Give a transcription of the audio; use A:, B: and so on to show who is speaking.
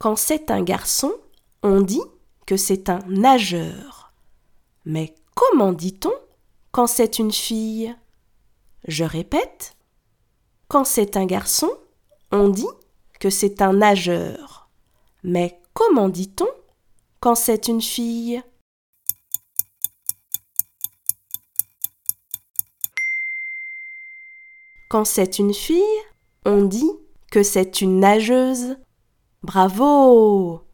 A: Quand c'est un garçon, on dit que c'est un nageur. Mais comment dit-on quand c'est une fille? Je répète. Quand c'est un garçon, on dit que c'est un nageur. Mais comment dit-on quand c'est une fille? Quand c'est une fille, on dit que c'est une nageuse. Bravo